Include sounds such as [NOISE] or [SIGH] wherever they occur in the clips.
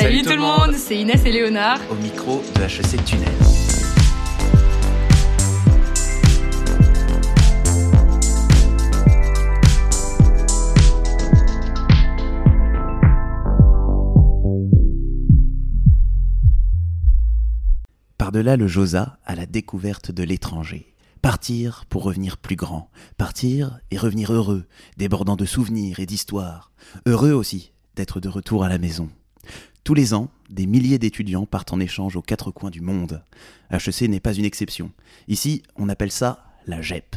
Salut, tout le monde, c'est Inès et Léonard. Au micro de HEC Tunnel. Par-delà le Josa à la découverte de l'étranger. Partir pour revenir plus grand. Partir et revenir heureux, débordant de souvenirs et d'histoires. Heureux aussi d'être de retour à la maison. Tous les ans, des milliers d'étudiants partent en échange aux quatre coins du monde. HEC n'est pas une exception. Ici, on appelle ça la GEP.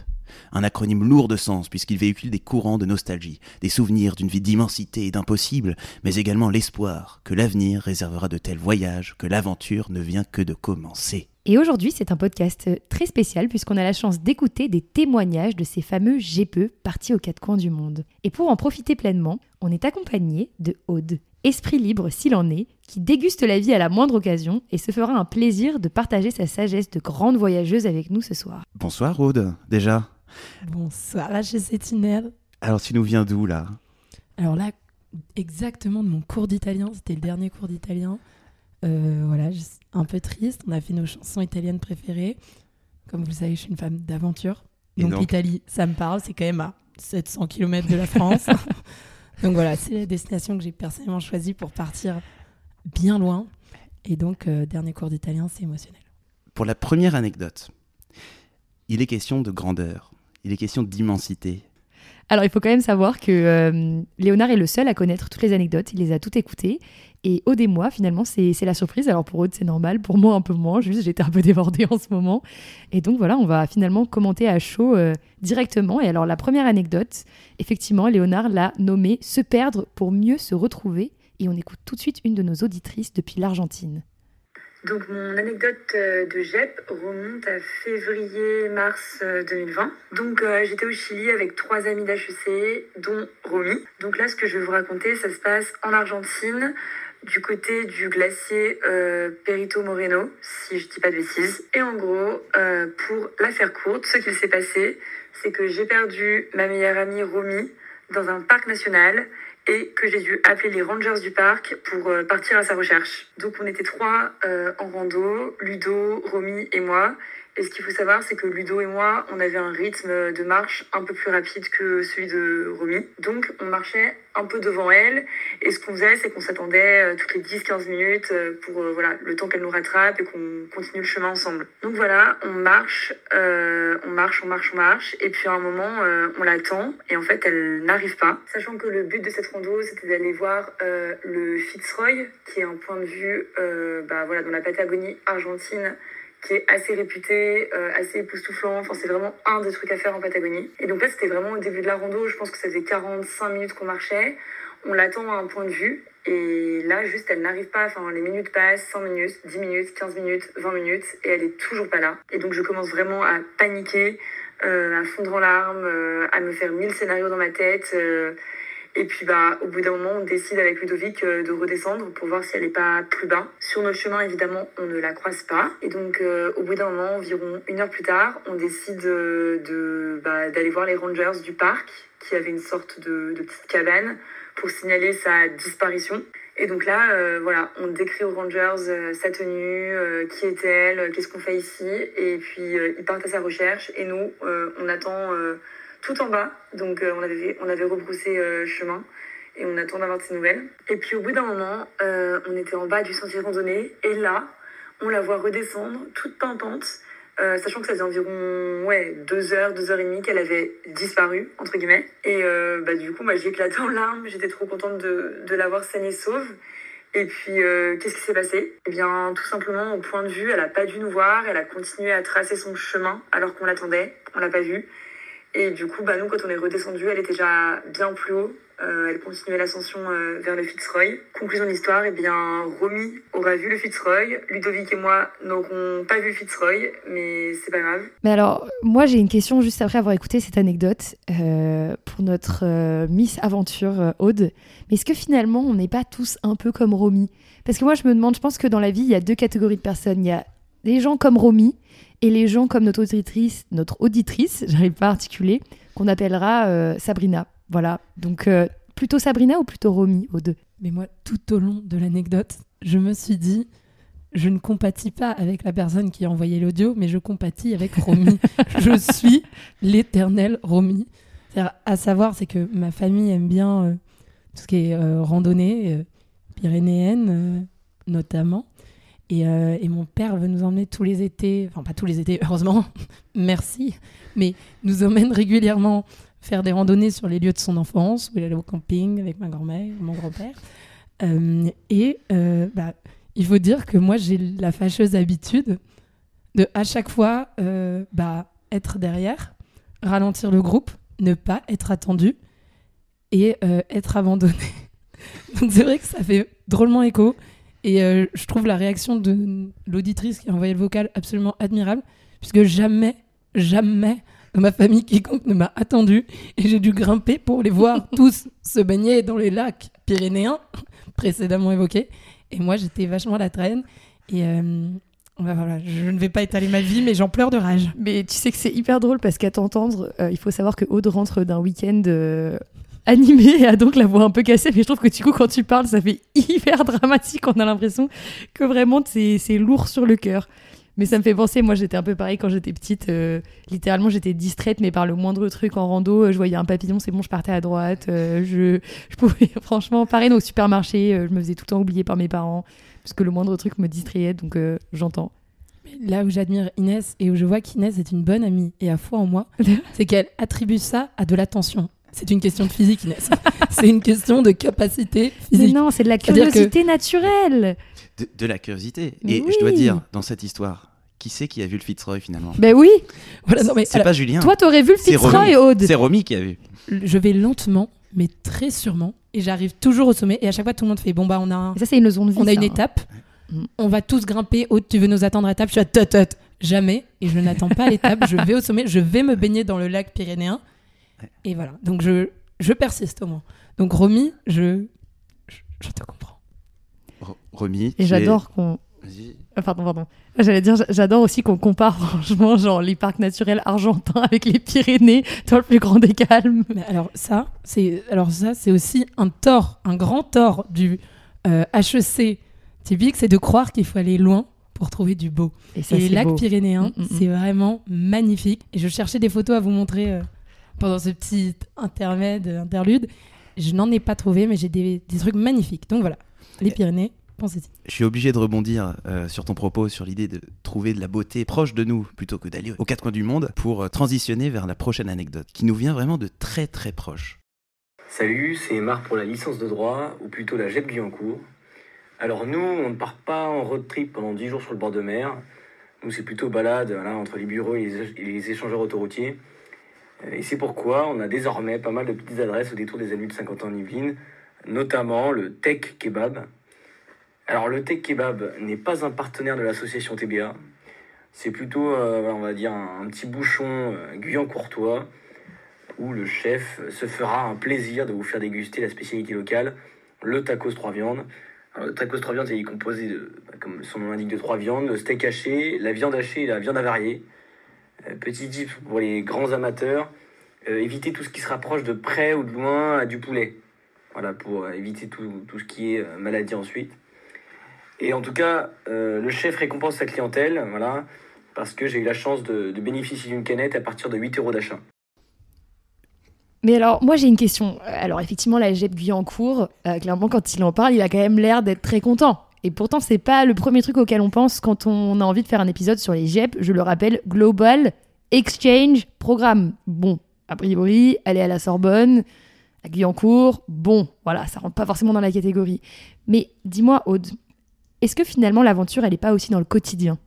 Un acronyme lourd de sens puisqu'il véhicule des courants de nostalgie, des souvenirs d'une vie d'immensité et d'impossible, mais également l'espoir que l'avenir réservera de tels voyages que l'aventure ne vient que de commencer. Et aujourd'hui, c'est un podcast très spécial puisqu'on a la chance d'écouter des témoignages de ces fameux GPE partis aux quatre coins du monde. Et pour en profiter pleinement, on est accompagné de Aude, esprit libre s'il en est, qui déguste la vie à la moindre occasion et se fera un plaisir de partager sa sagesse de grande voyageuse avec nous ce soir. Bonsoir Aude, déjà. Bonsoir HEC Tunnel. Alors tu nous viens d'où là? Alors là, exactement de mon cours d'italien, c'était le dernier cours d'italien. Euh, voilà, un peu triste. On a fait nos chansons italiennes préférées. Comme vous le savez, je suis une femme d'aventure. Donc, l'Italie, ça me parle. C'est quand même à 700 km de la France. [LAUGHS] donc voilà, c'est la destination que j'ai personnellement choisie pour partir bien loin. Et donc, euh, dernier cours d'italien, c'est émotionnel. Pour la première anecdote, il est question de grandeur, il est question d'immensité. Alors, il faut quand même savoir que euh, Léonard est le seul à connaître toutes les anecdotes. Il les a toutes écoutées. Et Aude et moi, finalement, c'est la surprise. Alors pour Aude, c'est normal. Pour moi, un peu moins. Juste, j'étais un peu débordée en ce moment. Et donc voilà, on va finalement commenter à chaud euh, directement. Et alors la première anecdote, effectivement, Léonard l'a nommée Se perdre pour mieux se retrouver. Et on écoute tout de suite une de nos auditrices depuis l'Argentine. Donc mon anecdote euh, de JEP remonte à février-mars 2020. Euh, Donc j'étais au Chili avec trois amis d'HEC, dont Romy. Donc là ce que je vais vous raconter, ça se passe en Argentine, du côté du glacier euh, Perito Moreno, si je dis pas de bêtises. Et en gros, euh, pour la faire courte, ce qu'il s'est passé, c'est que j'ai perdu ma meilleure amie Romy dans un parc national et que j'ai dû appeler les rangers du parc pour euh, partir à sa recherche. Donc on était trois en rando, Ludo, Romy et moi. Et ce qu'il faut savoir, c'est que Ludo et moi, on avait un rythme de marche un peu plus rapide que celui de Romy. Donc, on marchait un peu devant elle. Et ce qu'on faisait, c'est qu'on s'attendait euh, toutes les 10-15 minutes euh, pour euh, voilà, le temps qu'elle nous rattrape et qu'on continue le chemin ensemble. Donc voilà, on marche, on marche, on marche, on marche. Et puis à un moment, on l'attend. Et en fait, elle n'arrive pas. Sachant que le but de cette rando, c'était d'aller voir le Fitzroy, qui est un point de vue bah, voilà, dans la Patagonie argentine qui est assez réputé, euh, assez époustouflant. Enfin, c'est vraiment un des trucs à faire en Patagonie. Et donc là, c'était vraiment au début de la rando. Je pense que ça faisait 45 minutes qu'on marchait. On l'attend à un point de vue. Et là, juste, elle n'arrive pas. Enfin, les minutes passent, 100 minutes, 10 minutes, 15 minutes, 20 minutes. Et elle est toujours pas là. Et donc, je commence vraiment à paniquer, euh, à fondre en larmes, euh, à me faire mille scénarios dans ma tête. Et puis bah, au bout d'un moment, on décide avec Ludovic euh, de redescendre pour voir si elle n'est pas plus bas. Sur notre chemin, évidemment, on ne la croise pas. Et donc euh, au bout d'un moment, environ une heure plus tard, on décide euh, de, bah, d'aller voir les rangers du parc qui avaient une sorte de, de petite cabane pour signaler sa disparition. Et donc là, voilà, on décrit aux Rangers sa tenue, qui est-elle, qu'est-ce qu'on fait ici, et puis ils partent à sa recherche, et nous, on attend tout en bas. Donc euh, on, avait, on avait rebroussé euh, chemin et on attend d'avoir de ses nouvelles. Et puis au bout d'un moment, euh, on était en bas du sentier randonnée et là, on la voit redescendre, toute pimpante, sachant que ça faisait environ ouais, deux heures, deux heures et demie qu'elle avait disparu, entre guillemets. Et bah, du coup, bah, j'ai éclaté en larmes, j'étais trop contente de, de l'avoir saignée sauve. Et puis, qu'est-ce qui s'est passé? Eh bien, tout simplement, au point de vue, elle n'a pas dû nous voir, elle a continué à tracer son chemin alors qu'on l'attendait, on l'a pas vue. Et du coup, bah, nous, quand on est redescendu, elle était déjà bien plus haut. Euh, elle continuait l'ascension euh, vers le Fitzroy. Conclusion de l'histoire, eh bien, Romy aura vu le Fitzroy. Ludovic et moi n'aurons pas vu le Fitzroy, mais c'est pas grave. Mais alors, moi, j'ai une question juste après avoir écouté cette anecdote euh, pour notre Miss Aventure Aude. Mais est-ce que finalement, on n'est pas tous un peu comme Romy? Parce que moi, je me demande, je pense que dans la vie, il y a deux catégories de personnes. Il y a des gens comme Romy et les gens comme notre auditrice, notre auditrice, [LAUGHS] j'arrive pas à articuler, qu'on appellera euh, Sabrina. Voilà. Donc euh, plutôt Sabrina ou plutôt Romy aux deux? Mais moi, tout au long de l'anecdote, je me suis dit, je ne compatis pas avec la personne qui a envoyé l'audio, mais je compatis avec Romy. [LAUGHS] je suis l'éternel Romy. C'est-à-dire, À savoir, c'est que ma famille aime bien euh, tout ce qui est randonnée pyrénéenne, notamment. Et, euh, et mon père veut nous emmener tous les étés, enfin pas tous les étés, heureusement, [LAUGHS] merci, mais nous emmène régulièrement faire des randonnées sur les lieux de son enfance, où il allait au camping avec ma grand-mère, mon grand-père. Euh, et euh, bah, il faut dire que moi, j'ai la fâcheuse habitude de, à chaque fois, bah, être derrière, ralentir le groupe, ne pas être attendu et être abandonné. [LAUGHS] Donc c'est vrai que ça fait drôlement écho. Et euh, je trouve la réaction de l'auditrice qui a envoyé le vocal absolument admirable, puisque jamais, jamais dans ma famille quiconque ne m'a attendu et j'ai dû grimper pour les voir [LAUGHS] tous se baigner dans les lacs pyrénéens [LAUGHS] précédemment évoqués. Et moi, j'étais vachement à la traîne. Et euh, bah voilà, je ne vais pas étaler ma vie, mais j'en pleure de rage. Mais tu sais que c'est hyper drôle parce qu'à t'entendre, euh, il faut savoir que Aude rentre d'un week-end euh, animé et a donc la voix un peu cassée. Mais je trouve que du coup, quand tu parles, ça fait [LAUGHS] hyper dramatique. On a l'impression que vraiment c'est lourd sur le cœur. Mais ça me fait penser, moi j'étais un peu pareil quand j'étais petite. euh, littéralement, j'étais distraite, mais par le moindre truc en rando, euh, je voyais un papillon, c'est bon, je partais à droite. euh, je, je pouvais, [LAUGHS] franchement, pareil, au supermarché, je me faisais tout le temps oublier par mes parents. Parce que le moindre truc me distrayait, donc j'entends. Là où j'admire Inès et où je vois qu'Inès est une bonne amie et a foi en moi, [LAUGHS] c'est qu'elle attribue ça à de l'attention. C'est une question de physique, Inès. [LAUGHS] c'est une question de capacité Mais physique. non, c'est de la que- curiosité naturelle. De, de la curiosité. Mais Et je dois dire, dans cette histoire, qui c'est qui a vu le Fitzroy finalement? Ben oui, Voilà, non, mais C'est alors, pas Julien. toi t'aurais vu le Fitzroy, Romy. Aude. C'est Romy qui a vu. je vais lentement, mais très sûrement, et j'arrive toujours au sommet. Et à chaque fois, tout le monde fait bon bah on a un- ça, c'est une leçon de vie. on a ça, une hein. étape, on va tous grimper. Aude, tu veux nous attendre à table? Je suis à tot, tot. Jamais. Et je n'attends pas l'étape. je vais au sommet. Je vais me baigner dans le lac pyrénéen. Et voilà. Donc je, je persiste au moins. Donc Romy, je, je, je te comprends. Ro- Romy. Et tu es- j'adore qu'on. Vas-y. Ah, pardon, pardon. J'allais dire, j'adore aussi qu'on compare [LAUGHS] franchement genre les parcs naturels argentins avec les Pyrénées dans le plus grand des calmes. Mais alors ça, c'est alors ça, c'est aussi un tort, un grand tort du euh, HEC typique, c'est de croire qu'il faut aller loin pour trouver du beau. Et ça, et les c'est lacs beau. pyrénéens, Mm, mm, mm. c'est vraiment magnifique. Et je cherchais des photos à vous montrer euh, pendant ce petit intermède, interlude. Je n'en ai pas trouvé, mais j'ai des, des trucs magnifiques. Donc voilà, les Pyrénées, pensez-y. Je suis obligé de rebondir euh, sur ton propos, sur l'idée de trouver de la beauté proche de nous plutôt que d'aller aux quatre coins du monde pour euh, transitionner vers la prochaine anecdote qui nous vient vraiment de très très proche. Salut, c'est Marc pour la licence de droit, ou plutôt la JEP Guyancourt. Alors nous, on ne part pas en road trip pendant 10 jours sur le bord de mer. Nous, c'est plutôt balade voilà, entre les bureaux et les, et les échangeurs autoroutiers. Et c'est pourquoi on a désormais pas mal de petites adresses au détour des avenues de 50 ans en Yvelines, notamment le Tech Kebab. Alors le Tech Kebab n'est pas un partenaire de l'association TBA. C'est plutôt, euh, on va dire, un, petit bouchon euh, guyan-courtois où le chef se fera un plaisir de vous faire déguster la spécialité locale, le tacos trois viandes. Alors, le tacos trois viandes, il est composé, de, bah, comme son nom l'indique, de trois viandes, le steak haché, la viande hachée et la viande avariée. Euh, petit tip pour les grands amateurs, euh, évitez tout ce qui se rapproche de près ou de loin du poulet. Voilà, pour euh, éviter tout, tout ce qui est maladie ensuite. Et en tout cas, le chef récompense sa clientèle, voilà, parce que j'ai eu la chance de, bénéficier d'une canette à partir de 8 euros d'achat. Mais alors, moi j'ai une question. Alors, effectivement, la GEP Guyancourt, euh, clairement, quand il en parle, il a quand même l'air d'être très content. Et pourtant, c'est pas le premier truc auquel on pense quand on a envie de faire un épisode sur les GEP. Je le rappelle, Global Exchange Programme. Bon, a priori, elle est à la Sorbonne, à Guyancourt. Bon, voilà, ça rentre pas forcément dans la catégorie. Mais dis-moi, Aude, est-ce que finalement l'aventure, elle est pas aussi dans le quotidien?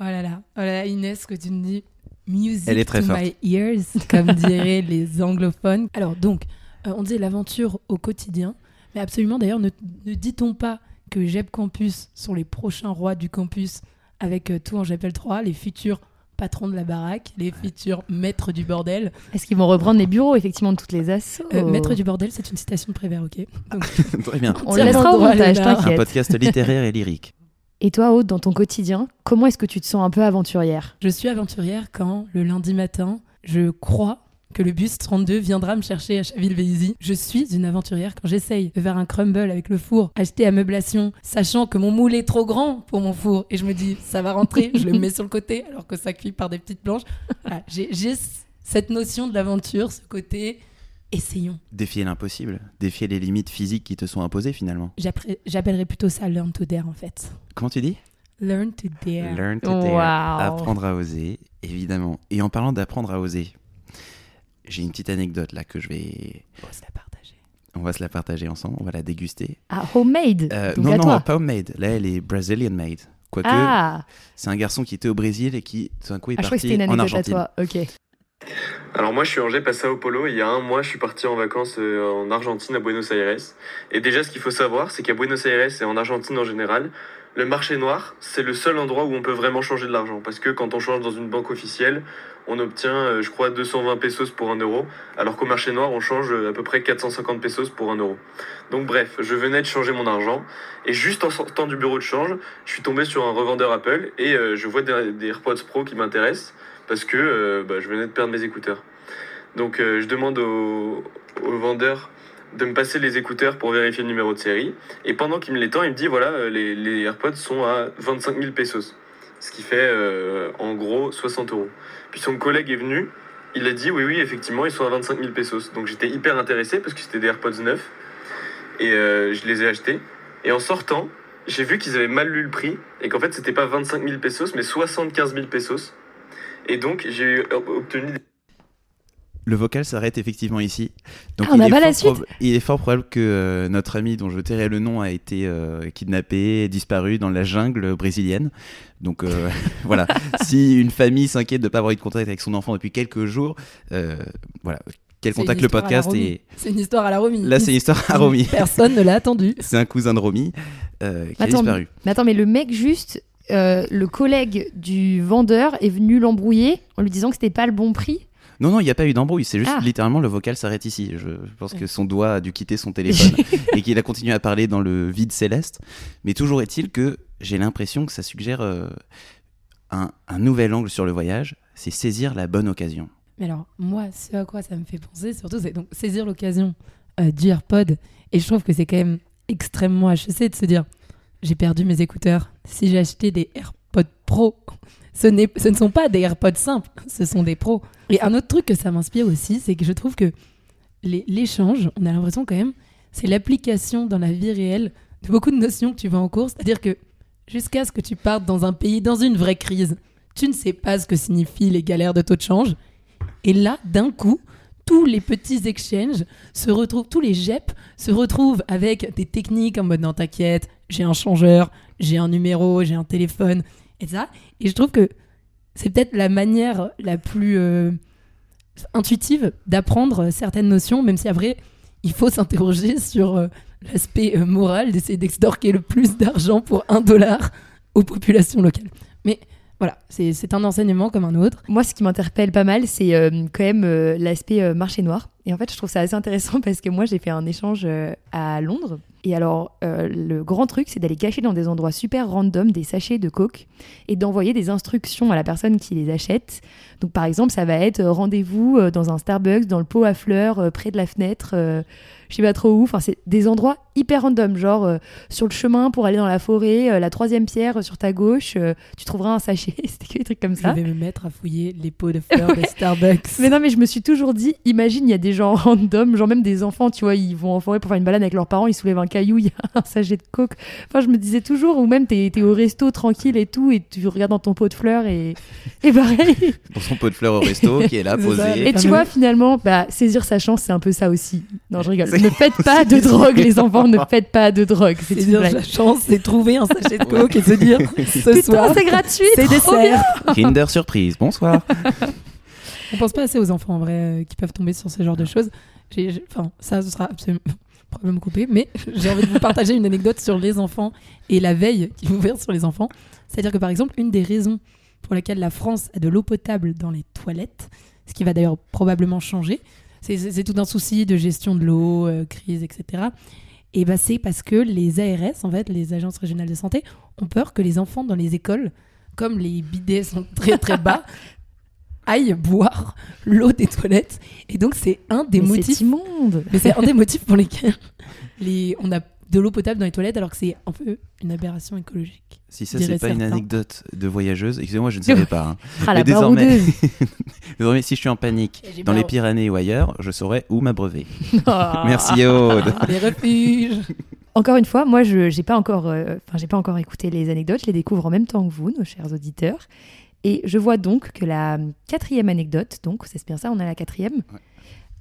Oh là là, oh là là, Inès, que tu me dis music Elle est très to forte. my ears, comme diraient les anglophones. Alors donc, euh, on disait l'aventure au quotidien, mais absolument d'ailleurs, ne, ne dit-on pas que JEP Campus sont les prochains rois du campus avec euh, tout en JEPL 3, les futurs patrons de la baraque, les futurs maîtres du bordel. Est-ce qu'ils vont reprendre les bureaux, effectivement, de toutes les assos Euh, Maître du bordel, c'est une citation de Prévert, ok Donc, [LAUGHS] Très bien. On le laissera au montage, Léonard. Un t'inquiète. podcast littéraire et lyrique. Et toi, Aude, dans ton quotidien, comment est-ce que tu te sens un peu aventurière? Je suis aventurière quand, le lundi matin, je crois que le bus 32 viendra me chercher à Chaville-Vélizy. Je suis une aventurière quand j'essaye de faire un crumble avec le four, acheter à meublation, sachant que mon moule est trop grand pour mon four. Et je me dis, ça va rentrer, je le mets sur le côté alors que ça cuit par des petites planches. Voilà, J'ai cette notion de l'aventure, ce côté essayons. Défier l'impossible, défier les limites physiques qui te sont imposées finalement. J'appellerais plutôt ça learn to dare en fait. Comment tu dis? Learn to dare. Learn to dare. Wow. Apprendre à oser, évidemment. Et en parlant d'apprendre à oser, j'ai une petite anecdote là que je vais. Ose la partager. On va se la partager ensemble, on va la déguster. Ah, homemade. Euh, donc non, non, toi. pas homemade. Là, elle est Brazilian made. Quoique, Ah, c'est un garçon qui était au Brésil et qui, tout d'un coup, est ah je crois que c'était une en anecdote à Argentine. toi. Ok. Alors moi je suis Angers passé au Polo et il y a un mois je suis parti en vacances euh, en Argentine à Buenos Aires. Et déjà ce qu'il faut savoir c'est qu'à Buenos Aires et en Argentine en général, le marché noir c'est le seul endroit où on peut vraiment changer de l'argent. Parce que quand on change dans une banque officielle, on obtient euh, je crois 220 pesos pour un euro. Alors qu'au marché noir on change euh, à peu près 450 pesos pour un euro. Donc bref, je venais de changer mon argent et juste en sortant du bureau de change, je suis tombé sur un revendeur Apple et euh, je vois des, AirPods Pro qui m'intéressent parce que bah, je venais de perdre mes écouteurs. Donc je demande au, au de me passer les écouteurs pour vérifier le numéro de série. Et pendant qu'il me les tend, il me dit voilà, euh, les, AirPods sont à 25 000 pesos. Ce qui fait euh, en gros 60 euros. Puis son collègue est venu, il a dit oui, oui, effectivement, ils sont à 25 000 pesos. Donc j'étais hyper intéressé parce que c'était des AirPods neufs. Et euh, je les ai achetés. Et en sortant, j'ai vu qu'ils avaient mal lu le prix et qu'en fait c'était pas 25 000 pesos mais 75 000 pesos. Et donc j'ai obtenu des Le vocal s'arrête effectivement ici. Donc Ah, on il est pas la fort suite Il est fort probable que euh, notre ami, dont je tairai le nom, a été euh, kidnappé, disparu dans la jungle brésilienne. Donc euh, [LAUGHS] voilà, [LAUGHS] si une famille s'inquiète de ne pas avoir eu de contact avec son enfant depuis quelques jours, euh, voilà, quel C'est une contact le podcast et C'est une histoire à la Romy. là c'est une histoire à Romy. [LAUGHS] Personne ne l'a attendu. C'est un cousin de Romy qui a Attends, disparu. Mais attends, mais le mec juste, euh, le collègue du vendeur est venu l'embrouiller en lui disant que c'était pas le bon prix. Non, non, il n'y a pas eu d'embrouille. C'est juste Ah. littéralement le vocal s'arrête ici. Je pense que son doigt a dû quitter son téléphone [LAUGHS] et qu'il a continué à parler dans le vide céleste. Mais toujours est-il que j'ai l'impression que ça suggère euh, un, un nouvel angle sur le voyage. C'est saisir la bonne occasion. Mais alors, moi, ce à quoi ça me fait penser, surtout, c'est donc saisir l'occasion euh, du AirPod. Et je trouve que c'est quand même extrêmement HEC de se dire j'ai perdu mes écouteurs. Si j'ai acheté des AirPods Pro, ce, ce ne sont pas des AirPods simples, ce sont des pros. Et un autre truc que ça m'inspire aussi, c'est que je trouve que l'échange, on a l'impression quand même, c'est l'application dans la vie réelle de beaucoup de notions que tu vas en cours. C'est-à-dire que jusqu'à ce que tu partes dans un pays, dans une vraie crise, tu ne sais pas ce que signifient les galères de taux de change. Et là, d'un coup, tous les petits exchanges se retrouvent, tous les GEP se retrouvent avec des techniques en mode non, t'inquiète, j'ai un changeur, j'ai un numéro, j'ai un téléphone, et ça. Et je trouve que c'est peut-être la manière la plus euh, intuitive d'apprendre certaines notions, même si après, il faut s'interroger sur euh, l'aspect euh, moral d'essayer d'extorquer le plus d'argent pour un dollar aux populations locales. Mais voilà, c'est un enseignement comme un autre. Moi, ce qui m'interpelle pas mal, c'est euh, quand même euh, l'aspect euh, marché noir. Et en fait, je trouve ça assez intéressant [LAUGHS] parce que moi, j'ai fait un échange à Londres. Et alors, le grand truc, c'est d'aller cacher dans des endroits super random des sachets de coke et d'envoyer des instructions à la personne qui les achète. Donc, par exemple, ça va être rendez-vous dans un Starbucks, dans le pot à fleurs, près de la fenêtre. Je sais pas trop où. Enfin, c'est des endroits hyper random, genre euh, sur le chemin pour aller dans la forêt, euh, la troisième pierre euh, sur ta gauche, euh, tu trouveras un sachet. [LAUGHS] C'était que des trucs comme ça. Je vais me mettre à fouiller les pots de [LAUGHS] fleurs de. Starbucks. Mais non, mais je me suis toujours dit, imagine, il y a des gens [LAUGHS] random, genre même des enfants, tu vois, ils vont en forêt pour faire une balade avec leurs parents, ils soulèvent un caillou, il y a un sachet de coke. Enfin, je me disais toujours, ou même t'es es au resto tranquille et tout, et tu regardes dans ton pot de fleurs et, et pareil. Pour son pot de fleurs au resto qui est là posé. Et tu vois, finalement, bah, saisir sa chance, c'est un peu ça aussi. Non, je rigole. [LAUGHS] Ne faites pas de drogue, les enfants, ne faites pas de drogue. C'est dire la chance, c'est trouver un sachet de coke et se [LAUGHS] dire ce Putain, soir, c'est gratuit, c'est dessert. [LAUGHS] Kinder surprise, bonsoir. On pense pas assez aux enfants en vrai euh, qui peuvent tomber sur ce genre de choses. Enfin, ça, ce sera absolument probablement coupé, mais j'ai envie de vous partager une anecdote sur les enfants et la veille qui vous verre sur les enfants. C'est-à-dire que par exemple, une des raisons pour laquelle la France a de l'eau potable dans les toilettes, ce qui va d'ailleurs probablement changer, c'est- tout un souci de gestion de l'eau, euh, crise, etc. Et bah, c'est parce que les ARS, en fait, les agences régionales de santé, ont peur que les enfants dans les écoles, comme les bidets sont très très bas, [LAUGHS] aille boire l'eau des toilettes. Et donc, c'est un des Mais motifs. C'est immonde. Mais c'est un des motifs pour lesquels les... on a de l'eau potable dans les toilettes, alors que c'est un peu une aberration écologique. Si ça, c'est pas une anecdote de voyageuse, excusez-moi, je ne savais pas. hein. [LAUGHS] Ah, Mais [LAUGHS] désormais, si je suis en panique dans les Pyrénées ou ailleurs, je saurais où m'abreuver. [LAUGHS] Ah. Merci Aude. Les refuges. Encore une fois, moi, je j'ai pas encore, euh, enfin, j'ai pas encore écouté les anecdotes. Je les découvre en même temps que vous, nos chers auditeurs. Et je vois donc que la quatrième anecdote, donc c'est bien ça, on a la quatrième,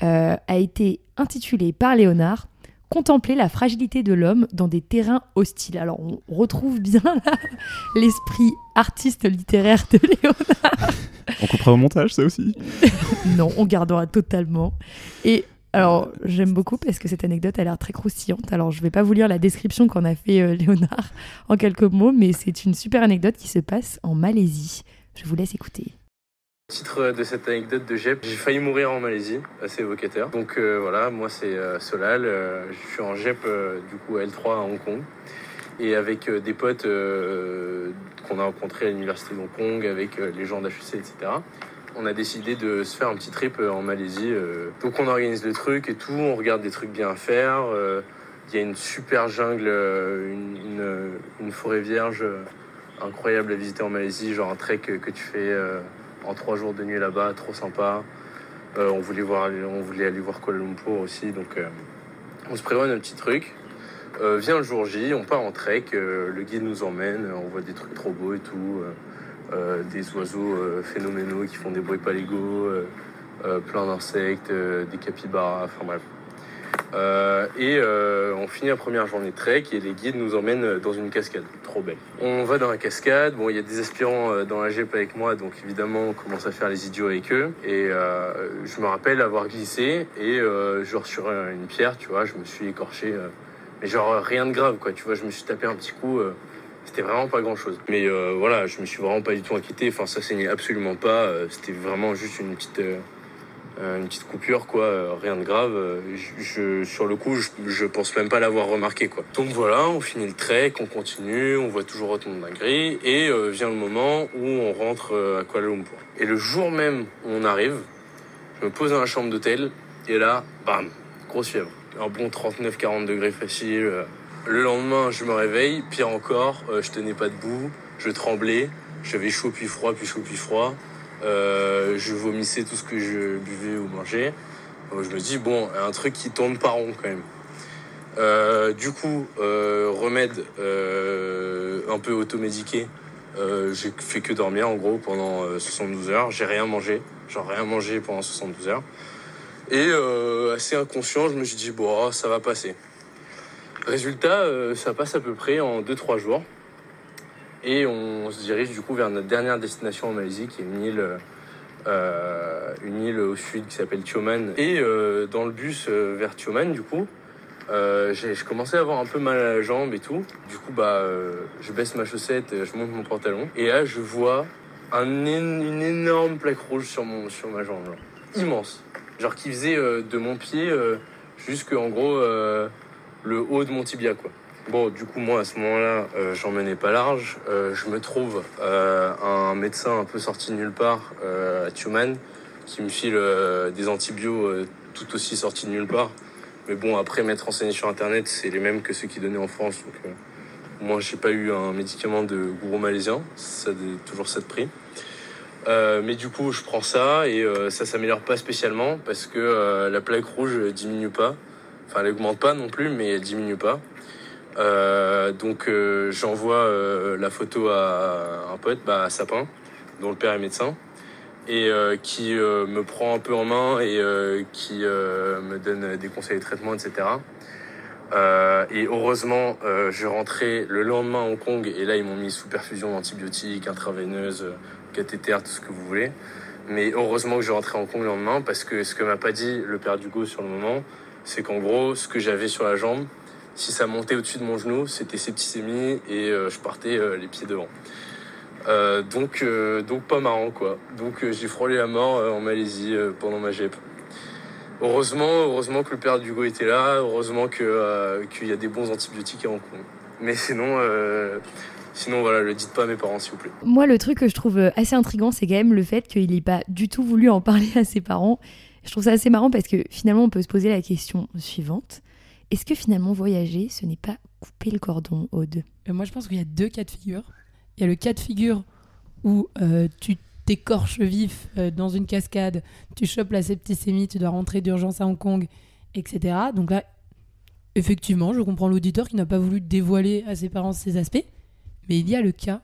euh, a été intitulée par Léonard Contempler la fragilité de l'homme dans des terrains hostiles. Alors, on retrouve bien là [LAUGHS] l'esprit artiste littéraire de Léonard. [LAUGHS] On coupera au montage, ça aussi. [LAUGHS] Non, on gardera totalement. Et alors, j'aime beaucoup parce que cette anecdote a l'air très croustillante. Alors, je vais pas vous lire la description qu'en a fait euh, Léonard en quelques mots, mais c'est une super anecdote qui se passe en Malaisie. Je vous laisse écouter. Titre de cette anecdote de Jep, j'ai failli mourir en Malaisie, assez évocateur. Donc euh, voilà, moi c'est euh, Solal, euh, je suis en Jep du coup à L3 à Hong Kong. Et avec des potes qu'on a rencontrés à l'université de Hong Kong, avec les gens d'HEC, etc. On a décidé de se faire un petit trip en Malaisie. Donc on organise le truc et tout, on regarde des trucs bien à faire. Il y a une super jungle, une, forêt vierge incroyable à visiter en Malaisie, genre un trek que, tu fais en trois jours de nuit là-bas, trop sympa. Euh, on, voulait aller voir Kuala aussi, donc euh, on se prévoit un petit truc. Euh, vient le jour J, on part en trek, le guide nous emmène, on voit des trucs trop beaux et tout, des oiseaux phénoménaux qui font des bruits pas légaux, euh, plein d'insectes, des capybaras, enfin bref. Euh, et euh, on finit la première journée de trek et les guides nous emmènent dans une cascade, trop belle. On va dans la cascade, bon il y a des aspirants euh, dans la GEP avec moi, donc évidemment on commence à faire les idiots avec eux. Et je me rappelle avoir glissé et genre sur une pierre, tu vois, je me suis écorché. mais genre rien de grave quoi, tu vois, je me suis tapé un petit coup. c'était vraiment pas grand chose. Mais voilà, je me suis vraiment pas du tout inquiété. Enfin, ça saignait absolument pas. C'était vraiment juste une petite, une petite coupure, quoi. euh, rien de grave. euh, sur le coup, je, je pense même pas l'avoir remarqué, quoi. Donc voilà, on finit le trek, on continue, on voit toujours autant de dingueries. Et euh, vient le moment où on rentre euh, à Kuala Lumpur. Et le jour même où on arrive, je me pose dans la chambre d'hôtel. Et là, bam, grosse fièvre. Un bon 39-40 degrés facile. euh, le lendemain, je me réveille, pire encore, euh, je tenais pas debout, je tremblais, j'avais chaud puis froid, puis chaud puis froid. Euh, je vomissais tout ce que je buvais ou mangeais. Je me dis, bon, un truc qui tourne pas rond quand même. Euh, du coup, euh, remède un peu automédiqué. J'ai fait que dormir en gros pendant euh, 72 heures. J'ai rien mangé, genre rien mangé pendant 72 heures. Et assez inconscient, je me suis dit, bon, ça va passer. Résultat, ça passe à peu près en 2-3 jours. Et on se dirige du coup vers notre dernière destination en Malaisie, qui est une île, euh, une île au sud qui s'appelle Tioman. Et euh, dans le bus euh, vers Tioman, du coup, je commençais à avoir un peu mal à la jambe et tout. Du coup, bah, je baisse ma chaussette, je monte mon pantalon. Et là, je vois une énorme plaque rouge sur, mon, sur ma jambe. Immense. Genre qui faisait de mon pied euh, jusque, en gros, le haut de mon tibia, quoi. Bon, du coup, moi, à ce moment-là, euh, j'en menais pas large. Euh, je me trouve euh, un médecin un peu sorti de nulle part euh, à Tuman qui me file des antibiotiques tout aussi sortis de nulle part. Mais bon, après, m'être renseigné sur Internet, c'est les mêmes que ceux qui donnaient en France. Donc, moi, j'ai pas eu un médicament de gourou malaisien. Ça, toujours ça de prix. Mais du coup, je prends ça et ça s'améliore pas spécialement parce que la plaque rouge diminue pas. Enfin, elle augmente pas non plus, mais elle diminue pas. Euh, donc euh, j'envoie euh, la photo à un pote, bah, à Sapin, dont le père est médecin, et qui me prend un peu en main et qui me donne des conseils de traitement, etc. Et heureusement, je rentrais le lendemain à Hong Kong et là ils m'ont mis sous perfusion d'antibiotiques, intraveineuse, cathéter, tout ce que vous voulez. Mais heureusement que je rentrais à Hong Kong le lendemain parce que ce que m'a pas dit le père Dugo sur le moment, c'est qu'en gros, ce que j'avais sur la jambe, si ça montait au-dessus de mon genou, c'était septicémie et euh, je partais euh, les pieds devant. Euh, donc, donc pas marrant quoi. Donc j'ai frôlé la mort en Malaisie pendant ma GEP. Heureusement, heureusement que le père d'Hugo était là, heureusement qu'il y a des bons antibiotiques à Hong. Mais sinon, euh, Sinon, voilà, le dites pas à mes parents, s'il vous plaît. Moi, le truc que je trouve assez intriguant, c'est quand même le fait qu'il n'ait pas du tout voulu en parler à ses parents. Je trouve ça assez marrant parce que finalement, on peut se poser la question suivante. Est-ce que finalement, voyager, ce n'est pas couper le cordon, Aude? Euh, Moi, je pense qu'il y a deux cas de figure. Il y a le cas de figure où euh, tu t'écorches vif euh, dans une cascade, tu chopes la septicémie, tu dois rentrer d'urgence à Hong Kong, etc. Donc là, effectivement, je comprends l'auditeur qui n'a pas voulu dévoiler à ses parents ces aspects. Mais il y a le cas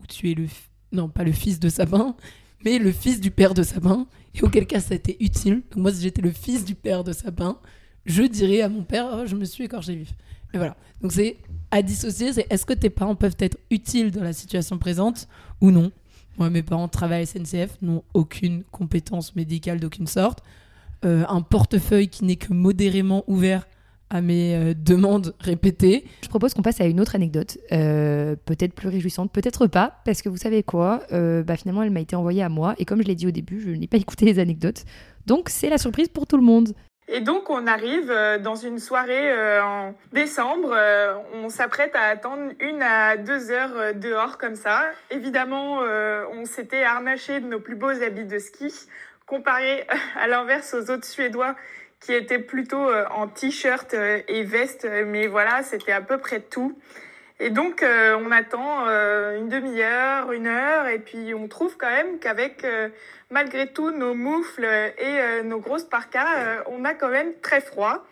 où tu es le... Non, pas le fils de Sabin, mais le fils du père de Sabin. Et auquel cas, ça a été utile. Moi, si j'étais le fils du père de Sabin, je dirais à mon père, Oh, je me suis écorché vif. Mais voilà. Donc c'est à dissocier, c'est est-ce que tes parents peuvent être utiles dans la situation présente ou non? Moi, mes parents travaillent à SNCF, n'ont aucune compétence médicale d'aucune sorte. Euh, un portefeuille qui n'est que modérément ouvert à mes euh, demandes répétées. Je propose qu'on passe à une autre anecdote, euh, peut-être plus réjouissante, peut-être pas, parce que vous savez quoi, bah finalement et donc on arrive euh, dans une soirée euh, en décembre, euh, on s'apprête à attendre une à deux heures dehors comme ça. Évidemment, on s'était harnaché de nos plus beaux habits de ski, comparé [LAUGHS] à l'inverse aux autres Suédois qui étaient plutôt en t-shirt et veste, mais voilà, c'était à peu près tout. Et donc euh, on attend euh, une demi-heure, une heure, et puis on trouve quand même qu'avec euh, malgré tout nos moufles et nos grosses parkas, on a quand même très froid.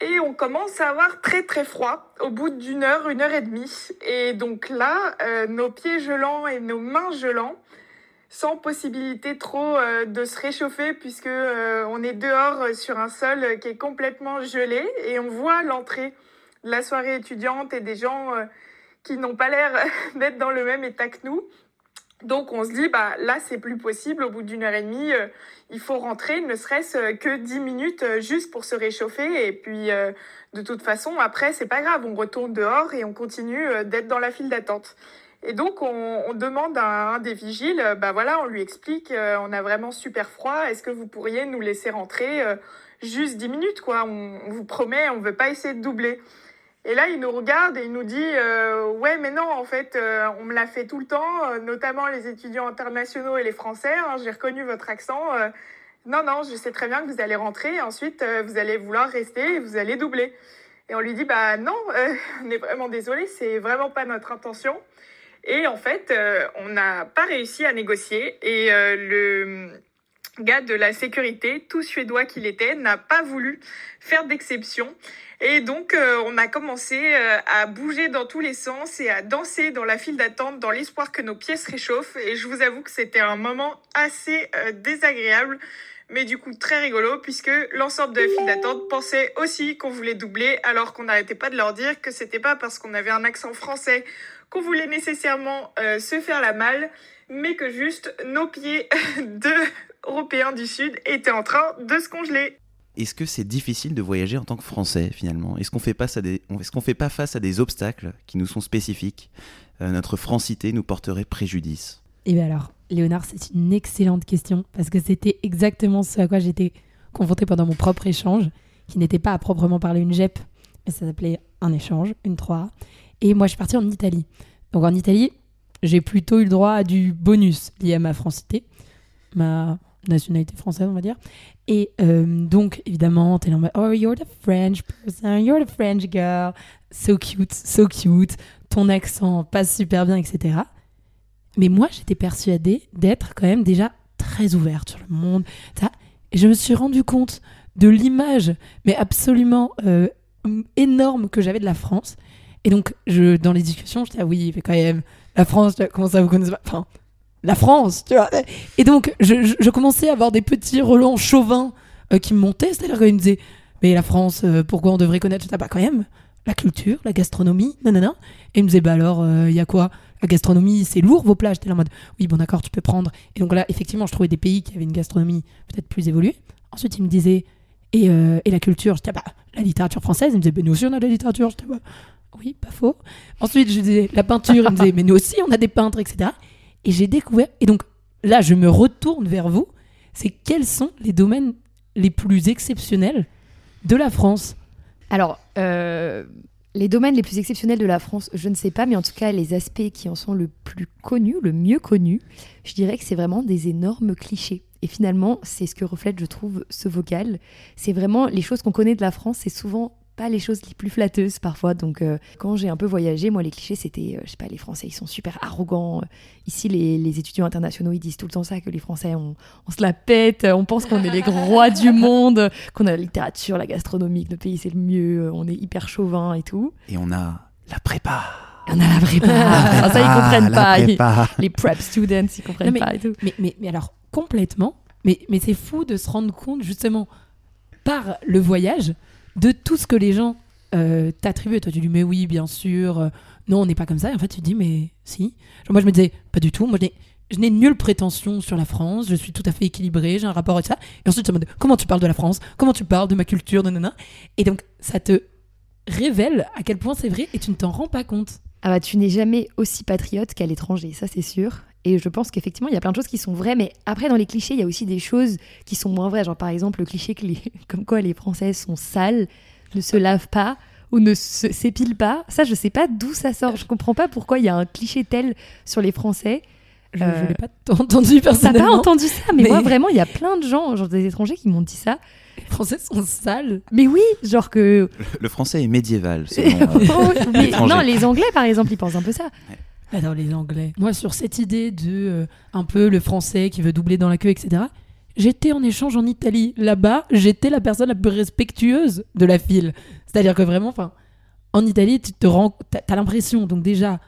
Et on commence à avoir très très froid au bout d'une heure, une heure et demie. Et donc là, nos pieds gelants et nos mains gelants, sans possibilité trop de se réchauffer puisque on est dehors sur un sol qui est complètement gelé et on voit l'entrée la soirée étudiante et des gens euh, qui n'ont pas l'air [LAUGHS] d'être dans le même état que nous. Donc on se dit, bah là c'est plus possible, au bout d'une heure et demie, euh, il faut rentrer, ne serait-ce euh, que 10 minutes juste pour se réchauffer. Et puis de toute façon, après, c'est pas grave, on retourne dehors et on continue d'être dans la file d'attente. Et donc on, demande à un des vigiles, bah voilà, on lui explique, on a vraiment super froid, est-ce que vous pourriez nous laisser rentrer juste 10 minutes, quoi, on, on vous promet, on veut pas essayer de doubler. Et là, il nous regarde et il nous dit euh, Ouais, mais non, en fait, euh, on me l'a fait tout le temps, euh, notamment les étudiants internationaux et les Français. hein, J'ai reconnu votre accent. non, non, je sais très bien que vous allez rentrer. Ensuite, vous allez vouloir rester et vous allez doubler. Et on lui dit Bah non, [LAUGHS] on est vraiment désolé, c'est vraiment pas notre intention. Et en fait, on n'a pas réussi à négocier. Et le gars de la sécurité, tout suédois qu'il était, n'a pas voulu faire d'exception. Et donc, euh, on a commencé euh, à bouger dans tous les sens et à danser dans la file d'attente dans l'espoir que nos pieds se réchauffent. Et je vous avoue que c'était un moment assez euh, désagréable, mais du coup très rigolo, puisque l'ensemble de la file d'attente pensait aussi qu'on voulait doubler, alors qu'on n'arrêtait pas de leur dire que c'était pas parce qu'on avait un accent français qu'on voulait nécessairement euh, se faire la malle, mais que juste nos pieds [LAUGHS] de Européens du Sud étaient en train de se congeler. Est-ce que c'est difficile de voyager en tant que Français finalement? Est-ce qu'on fait qu'on fait pas face à des obstacles qui nous sont spécifiques? Euh, Notre francité nous porterait préjudice. Et bien alors, Léonard, c'est une excellente question parce que c'était exactement ce à quoi j'étais confrontée pendant mon propre échange, qui n'était pas à proprement parler une JEP, mais ça s'appelait un échange, une 3A. Et moi, je suis partie en Italie. Donc en Italie, j'ai plutôt eu le droit à du bonus lié à ma francité, ma nationalité française, on va dire. Et euh, donc, évidemment, t'es là en mode, Oh, you're the French person, you're the French girl, so cute, so cute, ton accent passe super bien, etc. Mais moi, j'étais persuadée d'être quand même déjà très ouverte sur le monde. Et je me suis rendu compte de l'image, mais absolument euh, énorme que j'avais de la France. Et donc, je, dans les discussions, j'étais, ah oui, mais quand même, la France, comment ça vous connaissez pas? La France, tu vois. Et donc, je, commençais à avoir des petits relents chauvins euh, qui me montaient. C'est-à-dire qu'ils me disaient, mais la France, euh, pourquoi on devrait connaître ça? Bah, quand même, la culture, la gastronomie, nanana. Et ils me disaient, bah alors, il y a quoi? La gastronomie, c'est lourd vos plats J'étais là en mode, oui, bon, d'accord, tu peux prendre. Et donc là, effectivement, je trouvais des pays qui avaient une gastronomie peut-être plus évoluée. Ensuite, ils me disaient, et, euh, et la culture? J'étais, bah, la littérature française. Ils me disaient, mais nous aussi, on a de la littérature. J'étais, bah, oui, pas faux. Ensuite, je disais, la peinture. Ils me disaient, mais nous aussi, on a des peintres, etc. Et j'ai découvert. Et donc là, je me retourne vers vous. C'est quels sont les domaines les plus exceptionnels de la France? Alors, euh, Les domaines les plus exceptionnels de la France, je ne sais pas, mais en tout cas, les aspects qui en sont le plus connus, le mieux connus, je dirais que c'est vraiment des énormes clichés. Et finalement, c'est ce que reflète, je trouve, ce vocal. C'est vraiment les choses qu'on connaît de la France, c'est souvent pas les choses les plus flatteuses parfois. Donc, euh, quand j'ai un peu voyagé, moi, les clichés, c'était, euh, je sais pas, les Français, ils sont super arrogants. Ici, les, les étudiants internationaux, ils disent tout le temps ça, que les Français, on, on se la pète, on pense qu'on est les rois du monde, [LAUGHS] qu'on a la littérature, la gastronomie, que notre pays, c'est le mieux, on est hyper chauvin et tout. Et on a la prépa. On a la prépa. [LAUGHS] Ça, ils comprennent la pas. Ils- prépa. [LAUGHS] les prep students, ils comprennent Non, mais- pas et tout. Mais, mais, mais alors, complètement. Mais, mais c'est fou de se rendre compte, justement, par le voyage, de tout ce que les gens euh, t'attribuent. Toi, tu dis, mais oui, bien sûr. euh, non, on n'est pas comme ça. Et en fait, tu dis, mais si. Moi, je me disais, pas du tout. Moi, je n'ai- nulle prétention sur la France. Je suis tout à fait équilibrée. J'ai un rapport à ça. Et ensuite, tu me dis, comment tu parles de la France? Comment tu parles de ma culture? Nanana. Et donc, ça te révèle à quel point c'est vrai et tu ne t'en rends pas compte. Ah bah, tu n'es jamais aussi patriote qu'à l'étranger, ça c'est sûr. Et je pense qu'effectivement, il y a plein de choses qui sont vraies, mais après, dans les clichés, il y a aussi des choses qui sont moins vraies. Genre, par exemple, le cliché que les... [LAUGHS] comme quoi les Françaises sont sales, ne se lavent pas ou ne s'épilent pas. Ça, je sais pas d'où ça sort. Je comprends pas pourquoi il y a un cliché tel sur les Français. Je Euh, ne l'ai pas entendu T'as personnellement. pas entendu ça, mais, Mais- moi, vraiment, il y a plein de gens, genre des étrangers, qui m'ont dit ça. Les Français sont sales. Mais oui, genre que. Le français est médiéval, selon, [LAUGHS] euh, Oh, non, les Anglais, par exemple, ils pensent un peu ça. J'adore les Anglais. Moi, sur cette idée de euh, un peu le français qui veut doubler dans la queue, etc., j'étais en échange en Italie. Là-bas, j'étais la personne la plus respectueuse de la file. C'est-à-dire que vraiment, en Italie, tu te t'as, l'impression. Donc déjà,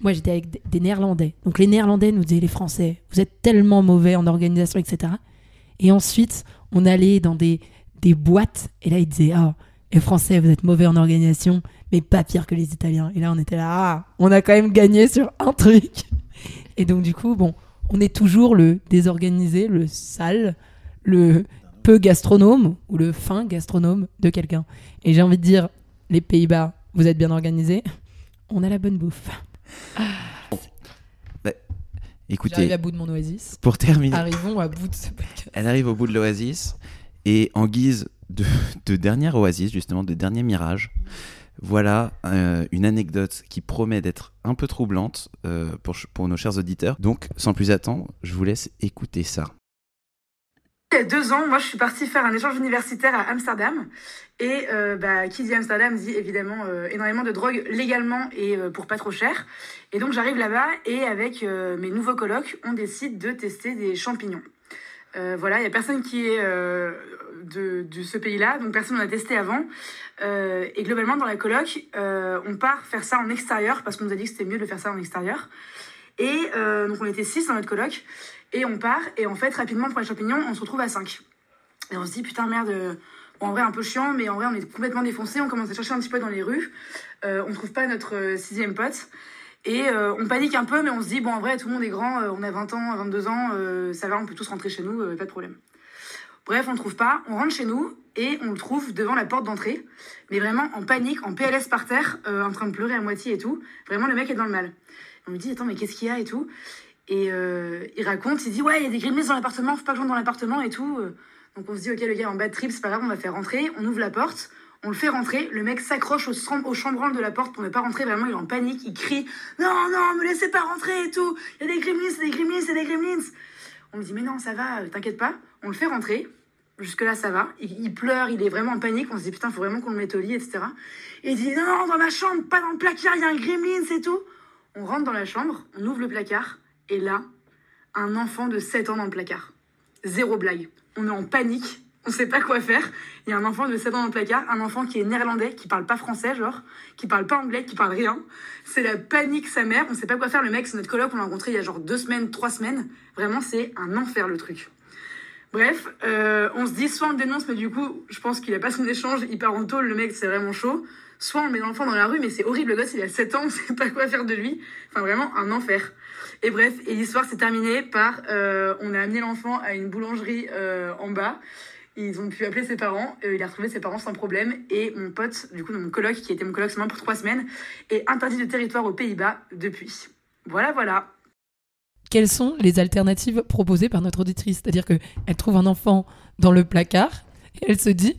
moi, j'étais avec des, Néerlandais. Donc les Néerlandais nous disaient les Français, vous êtes tellement mauvais en organisation, etc. Et ensuite, on allait dans des des boîtes et là ils disaient ah les Français vous êtes mauvais en organisation mais pas pire que les Italiens. Et là on était là ah on a quand même gagné sur un truc. Et donc du coup bon on est toujours le désorganisé le sale le peu gastronome ou le fin gastronome de quelqu'un. Et j'ai envie de dire les Pays-Bas vous êtes bien organisés. On a la bonne bouffe. Écoutez, j'arrive à bout de mon oasis. pour terminer, arrivons à bout de ce podcast. Elle arrive au bout de l'oasis et en guise de, de dernière oasis, justement, de dernier mirage, voilà euh, une anecdote qui promet d'être un peu troublante euh, pour, nos chers auditeurs. Donc, sans plus attendre, je vous laisse écouter ça. Il y a deux ans, moi, je suis partie faire un échange universitaire à Amsterdam. Et euh, bah, qui dit Amsterdam dit évidemment énormément de drogue légalement et pour pas trop cher. Et donc, j'arrive là-bas et avec mes nouveaux colocs, on décide de tester des champignons. Euh, voilà, il y a personne qui est euh, de, ce pays-là, donc personne n'en a testé avant. Euh, et globalement, dans la coloc, on part faire ça en extérieur parce qu'on nous a dit que c'était mieux de faire ça en extérieur. Et donc, on était six dans notre coloc. Et on part, et en fait, rapidement, pour les champignons, on se retrouve à 5. Et on se dit, putain, merde, en vrai, un peu chiant, mais en vrai, on est complètement défoncé. On commence à chercher un petit peu dans les rues. On trouve pas notre sixième pote. Et euh, on panique un peu, mais on se dit, bon, en vrai, tout le monde est grand, euh, on a 20 ans, 22 ans, euh, ça va, on peut tous rentrer chez nous, pas de problème. Bref, on le trouve pas, on rentre chez nous, et on le trouve devant la porte d'entrée, mais vraiment en panique, en PLS par terre, en train de pleurer à moitié et tout. Vraiment, le mec est dans le mal. On lui dit, attends, mais qu'est-ce qu'il y a et tout et il raconte, il dit ouais, il y a des gremlins dans l'appartement, faut pas que je rentre dans l'appartement et tout. Donc on se dit ok, le gars en bad trip, c'est pas grave, on va faire rentrer. On ouvre la porte, on le fait rentrer. Le mec s'accroche au, au chambranle de la porte pour ne pas rentrer. Vraiment, il est en panique, il crie non, non, me laissez pas rentrer et tout. Il y a des gremlins, des gremlins, c'est des gremlins. On lui dit mais non, ça va, euh, t'inquiète pas. On le fait rentrer. Jusque là, ça va. Il, pleure, il est vraiment en panique. On se dit putain, faut vraiment qu'on le mette au lit, etc. Et il dit non, non, dans ma chambre, pas dans le placard, il y a un gremlin, c'est tout. On rentre dans la chambre, on ouvre le placard, et là, un enfant de 7 ans dans le placard. Zéro blague. On est en panique, on sait pas quoi faire. Il y a un enfant de 7 ans dans le placard, un enfant qui est néerlandais, qui parle pas français, genre, qui parle pas anglais, qui parle rien. C'est la panique, sa mère, on sait pas quoi faire. Le mec, c'est notre coloc, on l'a rencontré il y a genre deux semaines, trois semaines. Vraiment, c'est un enfer le truc. Bref, euh, on se dit soit on le dénonce, mais du coup, je pense qu'il a pas son échange, il part en tôle, le mec, c'est vraiment chaud. Soit on met l'enfant dans la rue, mais c'est horrible, le gosse, il a 7 ans, on sait pas quoi faire de lui. Enfin, vraiment, un enfer. Et bref, et l'histoire s'est terminée par euh, on a amené l'enfant à une boulangerie euh, en bas. Ils ont pu appeler ses parents, euh, il a retrouvé ses parents sans problème. Et mon pote, du coup, mon coloc, qui était mon coloc seulement pour trois semaines, est interdit de territoire aux Pays-Bas depuis. Voilà, voilà. quelles sont les alternatives proposées par notre auditrice? C'est-à-dire qu'elle trouve un enfant dans le placard et elle se dit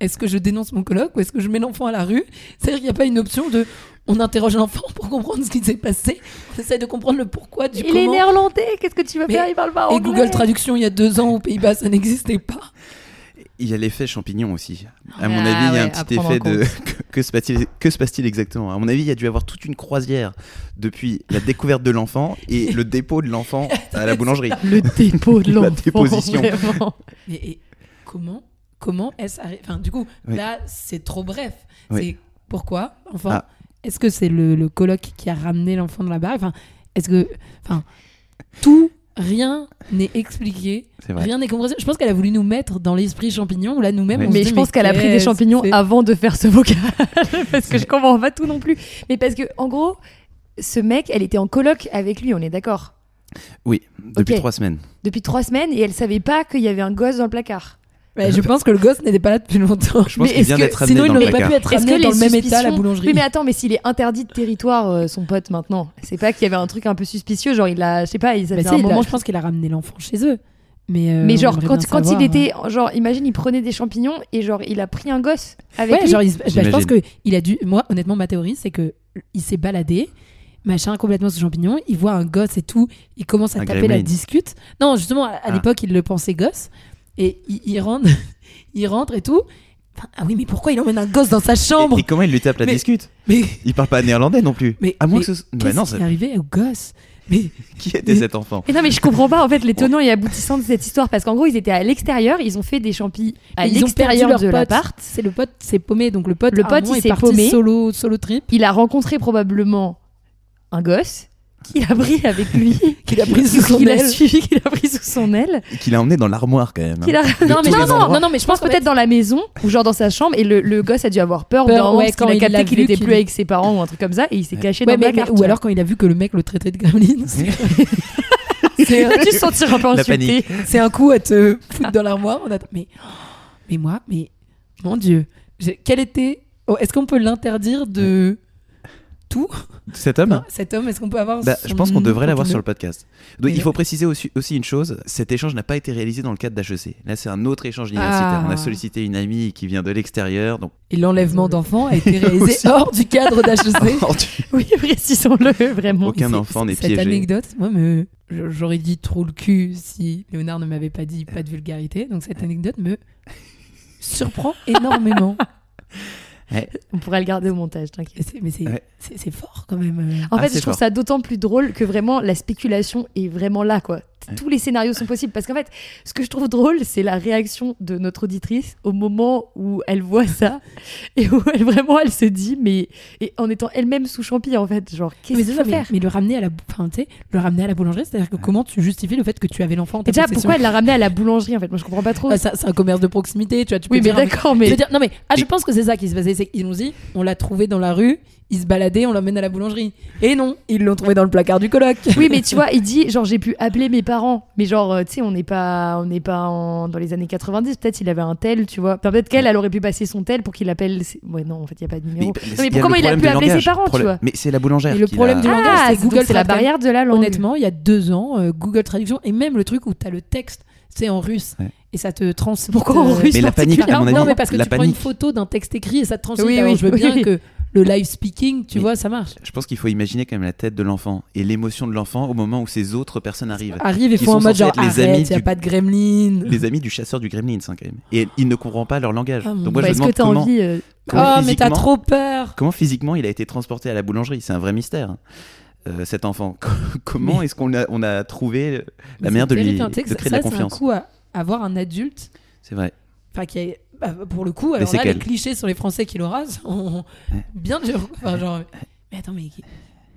est-ce que je dénonce mon coloc ou est-ce que je mets l'enfant à la rue? C'est-à-dire qu'il n'y a pas une option de on interroge l'enfant pour comprendre ce qui s'est passé, on essaie de comprendre le pourquoi du Il comment. est néerlandais, qu'est-ce que tu veux Mais- faire Il parle pas Et anglais. Google Traduction, il y a deux ans aux Pays-Bas, ça n'existait pas. Il y a l'effet champignon aussi. À Ah mon avis, il y a un ouais, petit effet de. [LAUGHS] que, se passe-t-il que se passe-t-il exactement À mon avis, il y a dû avoir toute une croisière depuis la découverte de l'enfant et [LAUGHS] le dépôt de l'enfant à la boulangerie. Le dépôt de [LAUGHS] La l'enfant. déposition. vraiment. Mais et comment Comment est-ce arri- Enfin, du coup, Oui. là, c'est trop bref. Oui. C'est pourquoi Enfin, Ah. est-ce que c'est le, le coloc qui a ramené l'enfant dans la barre Enfin, est-ce que, enfin, tout, rien n'est expliqué, rien n'est compris. Je pense qu'elle a voulu nous mettre dans l'esprit champignon. Là, nous-mêmes, Oui. Mais je pense qu'elle a pris des champignons avant de faire ce vocal. [LAUGHS] parce que je comprends pas tout non plus. Mais parce que, en gros, ce mec, elle était en coloc avec lui, on est d'accord? Oui, depuis trois semaines. Depuis trois semaines et elle savait pas qu'il y avait un gosse dans le placard. Ouais, je pense que le gosse n'était pas là depuis longtemps. Je pense Mais qu'il est-ce vient que- d'être amené Sinon, il n'aurait pas pu être Est-ce amené que dans les le même état à la boulangerie. Oui, mais attends, mais s'il est interdit de territoire, euh, son pote maintenant, c'est pas qu'il y avait un truc un peu suspicieux, genre il a, je sais pas, il ça Bah un il a- moment. je pense qu'il a ramené l'enfant chez eux. Mais, euh, Mais genre quand, quand savoir, il était, genre imagine il prenait des champignons et genre il a pris un gosse avec Ouais, lui. genre, il bah, je pense J'imagine. que il a dû. Moi, honnêtement, ma théorie, c'est que il s'est baladé, machin, complètement sous champignon. Il voit un gosse et tout. Il commence à Un taper la discute. Non, justement, à, à Ah. l'époque, il le pensait gosse. Et il, il rentre, [LAUGHS] il rentre et tout. Enfin, ah oui, mais pourquoi il emmène un gosse dans sa chambre? Et, et comment il lui tape la Mais- discute? Mais Il parle pas néerlandais non plus. Mais- à moins mais que ce... Bah qu'est-ce non, ça- est arrivé au gosse? Mais [LAUGHS] qui était cet enfant? Et non mais je comprends pas en fait les tenants et aboutissants de cette histoire parce qu'en gros ils étaient à l'extérieur, ils ont fait des champis à l'extérieur de l'appart. C'est le pote, c'est paumé. Donc le pote, Le pote, il est s'est paumé. Solo, solo trip. Il a rencontré probablement un gosse qu'il a pris avec lui, [LAUGHS] Qu'il a pris sous son qu'il a suivi, qu'il a pris sous son aile, Et Qu'il a emmené dans l'armoire quand même. hein. qu'il a... De Non mais non non, non, non, mais je pense peut-être dans la maison ou genre dans sa chambre et le, le gosse a dû avoir peur, Peur, ouais, parce quand qu'il a il capté qu'il était plus avec ses parents ou un truc comme ça et il s'est caché Ouais, dans la ou alors quand il a vu que le mec le traitait de gremlin. [LAUGHS] C'est il a dû se sentir un peu insulté. c'est un coup à te foutre dans l'armoire. On attend- Mais, mais moi, mais mon Dieu, quel était. oh, est-ce qu'on peut l'interdire de tout Cet homme Enfin, Cet homme, est-ce qu'on peut avoir Bah, son je pense qu'on devrait l'avoir sur le podcast. Donc, il faut préciser aussi, aussi une chose cet échange n'a pas été réalisé dans le cadre d'HEC. Là, c'est un autre échange universitaire. Ah. On a sollicité une amie qui vient de l'extérieur. Donc, Et l'enlèvement d'enfants a été réalisé [LAUGHS] hors du cadre d'HEC. [LAUGHS] [LAUGHS] Oui, précisons-le vraiment. Aucun enfant n'est Cette piégé. anecdote, moi, me... j'aurais dit trop le cul si Léonard ne m'avait pas dit pas de vulgarité. Donc cette anecdote me surprend énormément. On pourra le garder au montage, t'inquiète. Mais c'est- Ouais. fort quand même. En Ah, fait, je trouve fort. ça d'autant plus drôle que vraiment la spéculation est vraiment là, quoi. Ouais. Tous les scénarios sont possibles. Parce qu'en fait, ce que je trouve drôle, c'est la réaction de notre auditrice au moment où elle voit ça [LAUGHS] et où elle vraiment elle se dit, mais et en étant elle-même sous champi, en fait, genre qu'est-ce Mais qu'il faut mais, faire? mais le ramener à la, enfin, tu sais, le ramener à la boulangerie, c'est-à-dire que comment tu justifies le fait que tu avais l'enfant en ta Et déjà, possession? pourquoi elle l'a ramené à la boulangerie En fait, moi je comprends pas trop. Ah, ça- C'est un commerce de proximité, tu vois. Tu peux oui, mais d'accord, Je mais veux dire, non mais ah, je pense que c'est ça qui se passait. C'est qu'ils nous dit, on l'a trouvé dans la rue, il se baladait, on l'emmène à la boulangerie. Et non, ils l'ont trouvé dans le placard du coloc. [LAUGHS] oui, mais tu vois, il dit genre j'ai pu appeler mes parents, mais genre euh, tu sais, on n'est pas, on n'est pas en- dans les années 90. Peut-être il avait un tel, tu vois. Enfin, peut-être qu'elle, elle aurait pu passer son tel pour qu'il appelle. ses- Ouais, non, en fait, il y a pas de numéro. mais a comment il a pu appeler ses parents, tu vois Mais c'est la boulangère. Et le problème l'a- du langage, Ah, c'est Google c'est la barrière de la langue. Honnêtement, il y a deux ans, euh, Google Traduction et même le truc où tu as le texte, c'est en russe. Ouais. Et ça te transmet. [LAUGHS] Pourquoi en russe Mais la panique, à mon avis, Non, mais parce que la tu prends une photo d'un texte écrit et ça te transmet. Oui, oui, je veux bien oui. que le live speaking, tu Mais- vois, ça marche. Je pense qu'il faut imaginer quand même la tête de l'enfant et l'émotion de l'enfant au moment où ces autres personnes arrivent. Arrive et font en mode genre les arrête, amis il y a du- pas de gremlin. [LAUGHS] Les amis du chasseur du Gremlins, hein, quand même. Et ils ne comprennent pas leur langage. Ah, Donc moi, Ouais, je que comment, envie euh, comment Oh, mais t'as trop peur. comment physiquement il a été transporté à la boulangerie? C'est un vrai mystère. hein, euh, cet enfant. [LAUGHS] comment Mais- est-ce qu'on a, on a trouvé la manière de lui sais de créer ça, de la c'est un confiance? coup à avoir un adulte C'est vrai. Enfin, qui est, bah, pour le coup, alors c'est là, les clichés sur les Français qui l'aura [LAUGHS] sont bien durs. Enfin, genre, mais attends, mais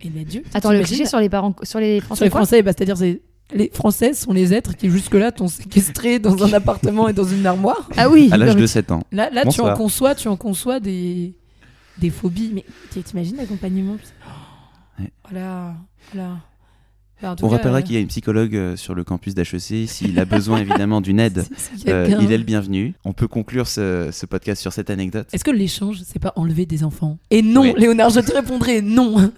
et l'adulte Attends, le cliché sur les parents, sur les Sur Français. les quoi Français, bah, c'est-à-dire c'est les Français sont les êtres qui jusque-là t'ont séquestré dans un appartement et dans une armoire. Ah oui. À l'âge de 7 ans. Là, là tu en conçois, tu en conçois des des phobies. Mais t'imagines l'accompagnement oh, Ouais. Voilà, voilà. Enfin, On cas, rappellera euh, qu'il y a une psychologue euh, sur le campus d'HEC. S'il a [LAUGHS] besoin évidemment d'une aide, si- euh, il est le bienvenu. On peut conclure ce, ce podcast sur cette anecdote. Est-ce que l'échange, c'est pas enlever des enfants? Et non, Oui. Léonard, je te répondrai non.